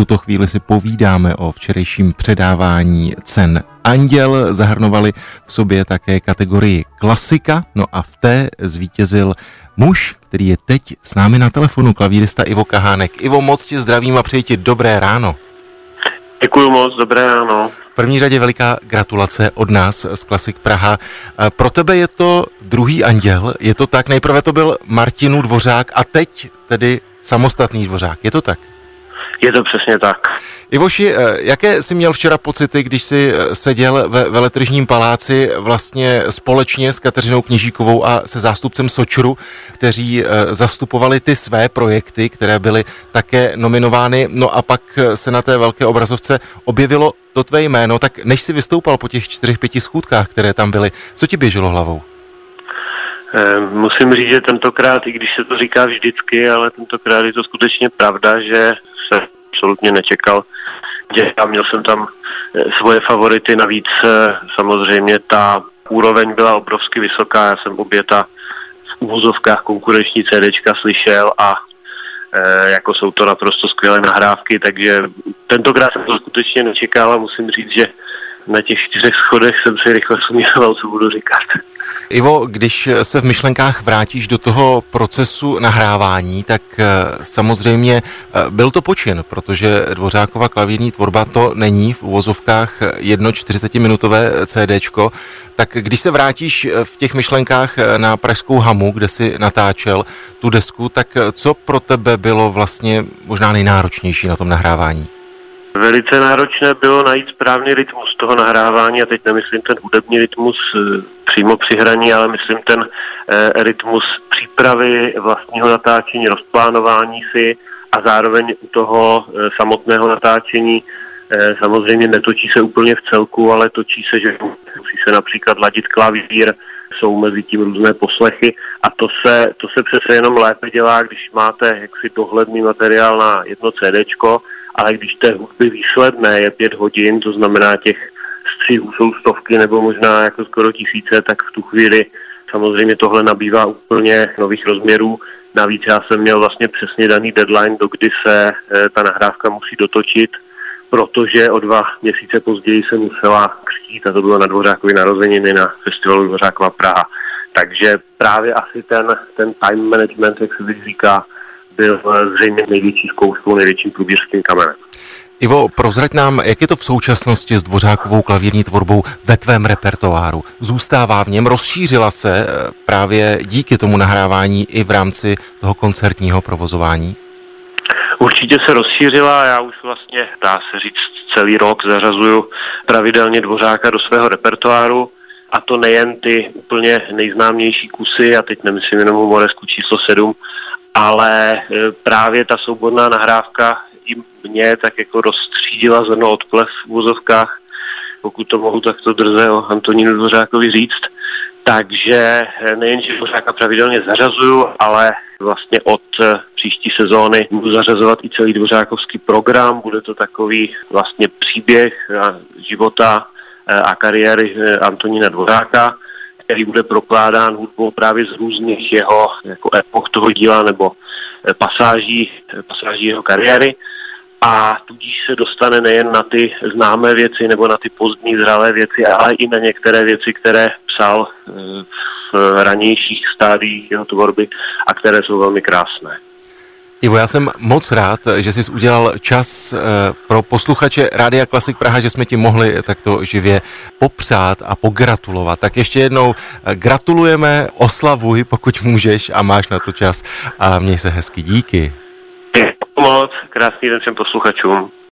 tuto chvíli si povídáme o včerejším předávání cen Anděl. Zahrnovali v sobě také kategorii klasika, no a v té zvítězil muž, který je teď s námi na telefonu, klavírista Ivo Kahánek. Ivo, moc tě zdravím a přeji ti dobré ráno. Děkuji moc, dobré ráno. V první řadě veliká gratulace od nás z Klasik Praha. Pro tebe je to druhý anděl, je to tak? Nejprve to byl Martinu Dvořák a teď tedy samostatný Dvořák, je to tak? Je to přesně tak. Ivoši, eh, jaké jsi měl včera pocity, když jsi eh, seděl ve veletržním paláci vlastně společně s Kateřinou Kněžíkovou a se zástupcem Sočru, kteří eh, zastupovali ty své projekty, které byly také nominovány, no a pak se na té velké obrazovce objevilo to tvé jméno, tak než si vystoupal po těch čtyřech, pěti schůdkách, které tam byly, co ti běželo hlavou? Musím říct, že tentokrát, i když se to říká vždycky, ale tentokrát je to skutečně pravda, že absolutně nečekal. A měl jsem tam eh, svoje favority, navíc eh, samozřejmě ta úroveň byla obrovsky vysoká, já jsem obě ta v úvozovkách konkurenční CDčka slyšel a e, jako jsou to naprosto skvělé nahrávky, takže tentokrát jsem to skutečně nečekal a musím říct, že na těch čtyřech schodech jsem si rychle sumíroval, co budu říkat. Ivo, když se v myšlenkách vrátíš do toho procesu nahrávání, tak eh, samozřejmě eh, byl to počin, protože Dvořákova klavírní tvorba to není v uvozovkách jedno 40-minutové CDčko. Tak když se vrátíš eh, v těch myšlenkách na Pražskou hamu, kde si natáčel tu desku, tak co pro tebe bylo vlastně možná nejnáročnější na tom nahrávání? Velice náročné bylo najít správný rytmus toho nahrávání a teď nemyslím ten hudební rytmus eh, přímo při hraní, ale myslím ten e, rytmus přípravy vlastního natáčení, rozplánování si a zároveň u toho e, samotného natáčení. E, samozřejmě netočí se úplně v celku, ale točí se, že musí se například ladit klavír, jsou mezi tím různé poslechy a to se, to se přece jenom lépe dělá, když máte jaksi dohledný materiál na jedno CDčko, ale když té hudby výsledné je pět hodin, to znamená těch střihů jsou stovky nebo možná jako skoro tisíce, tak v tu chvíli samozřejmě tohle nabývá úplně nových rozměrů. Navíc já jsem měl vlastně přesně daný deadline, do kdy se e, ta nahrávka musí dotočit, protože o dva měsíce později se musela křtít a to bylo na Dvořákovi narozeniny na festivalu Dvořákova Praha. Takže právě asi ten, ten time management, jak se říká, byl zřejmě největší zkouškou, největším průběžským kamenem. Ivo, prozrať nám, jak je to v současnosti s Dvořákovou klavírní tvorbou ve tvém repertoáru? Zůstává v něm, rozšířila se eh, právě díky tomu nahrávání i v rámci toho koncertního provozování? Určitě se rozšířila, já už vlastně, dá se říct, celý rok zařazuju pravidelně Dvořáka do svého repertoáru a to nejen ty úplně nejznámější kusy, a teď nemyslím jenom Moresku číslo 7, ale e, právě ta souborná nahrávka i mě tak jako rozstřídila zrno od plev v vozovkách, pokud to mohu takto drze o Antonínu Dvořákovi říct. Takže e, nejen, že Dvořáka pravidelně zařazuju, ale vlastně od e, příští sezóny budu zařazovat i celý dvořákovský program. Bude to takový vlastně příběh života a kariéry Antonína Dvořáka který bude prokládán hudbou právě z různých jeho jako epoch toho díla nebo eh, pasáží, eh, pasáží jeho kariéry a tudíž se dostane nejen na ty známé věci nebo na ty pozdní zralé věci, ale i na některé věci, které psal eh, v ranějších stádiích jeho tvorby a které jsou velmi krásné. Ivo, já jsem moc rád, že jsi udělal čas eh, pro posluchače Rádia Klasik Praha, že jsme ti mohli takto živě popřát a pogratulovat. Tak ještě jednou eh, gratulujeme, oslavuj, pokud můžeš a máš na to čas a měj se hezky. Díky. Moc, krásný den všem posluchačům.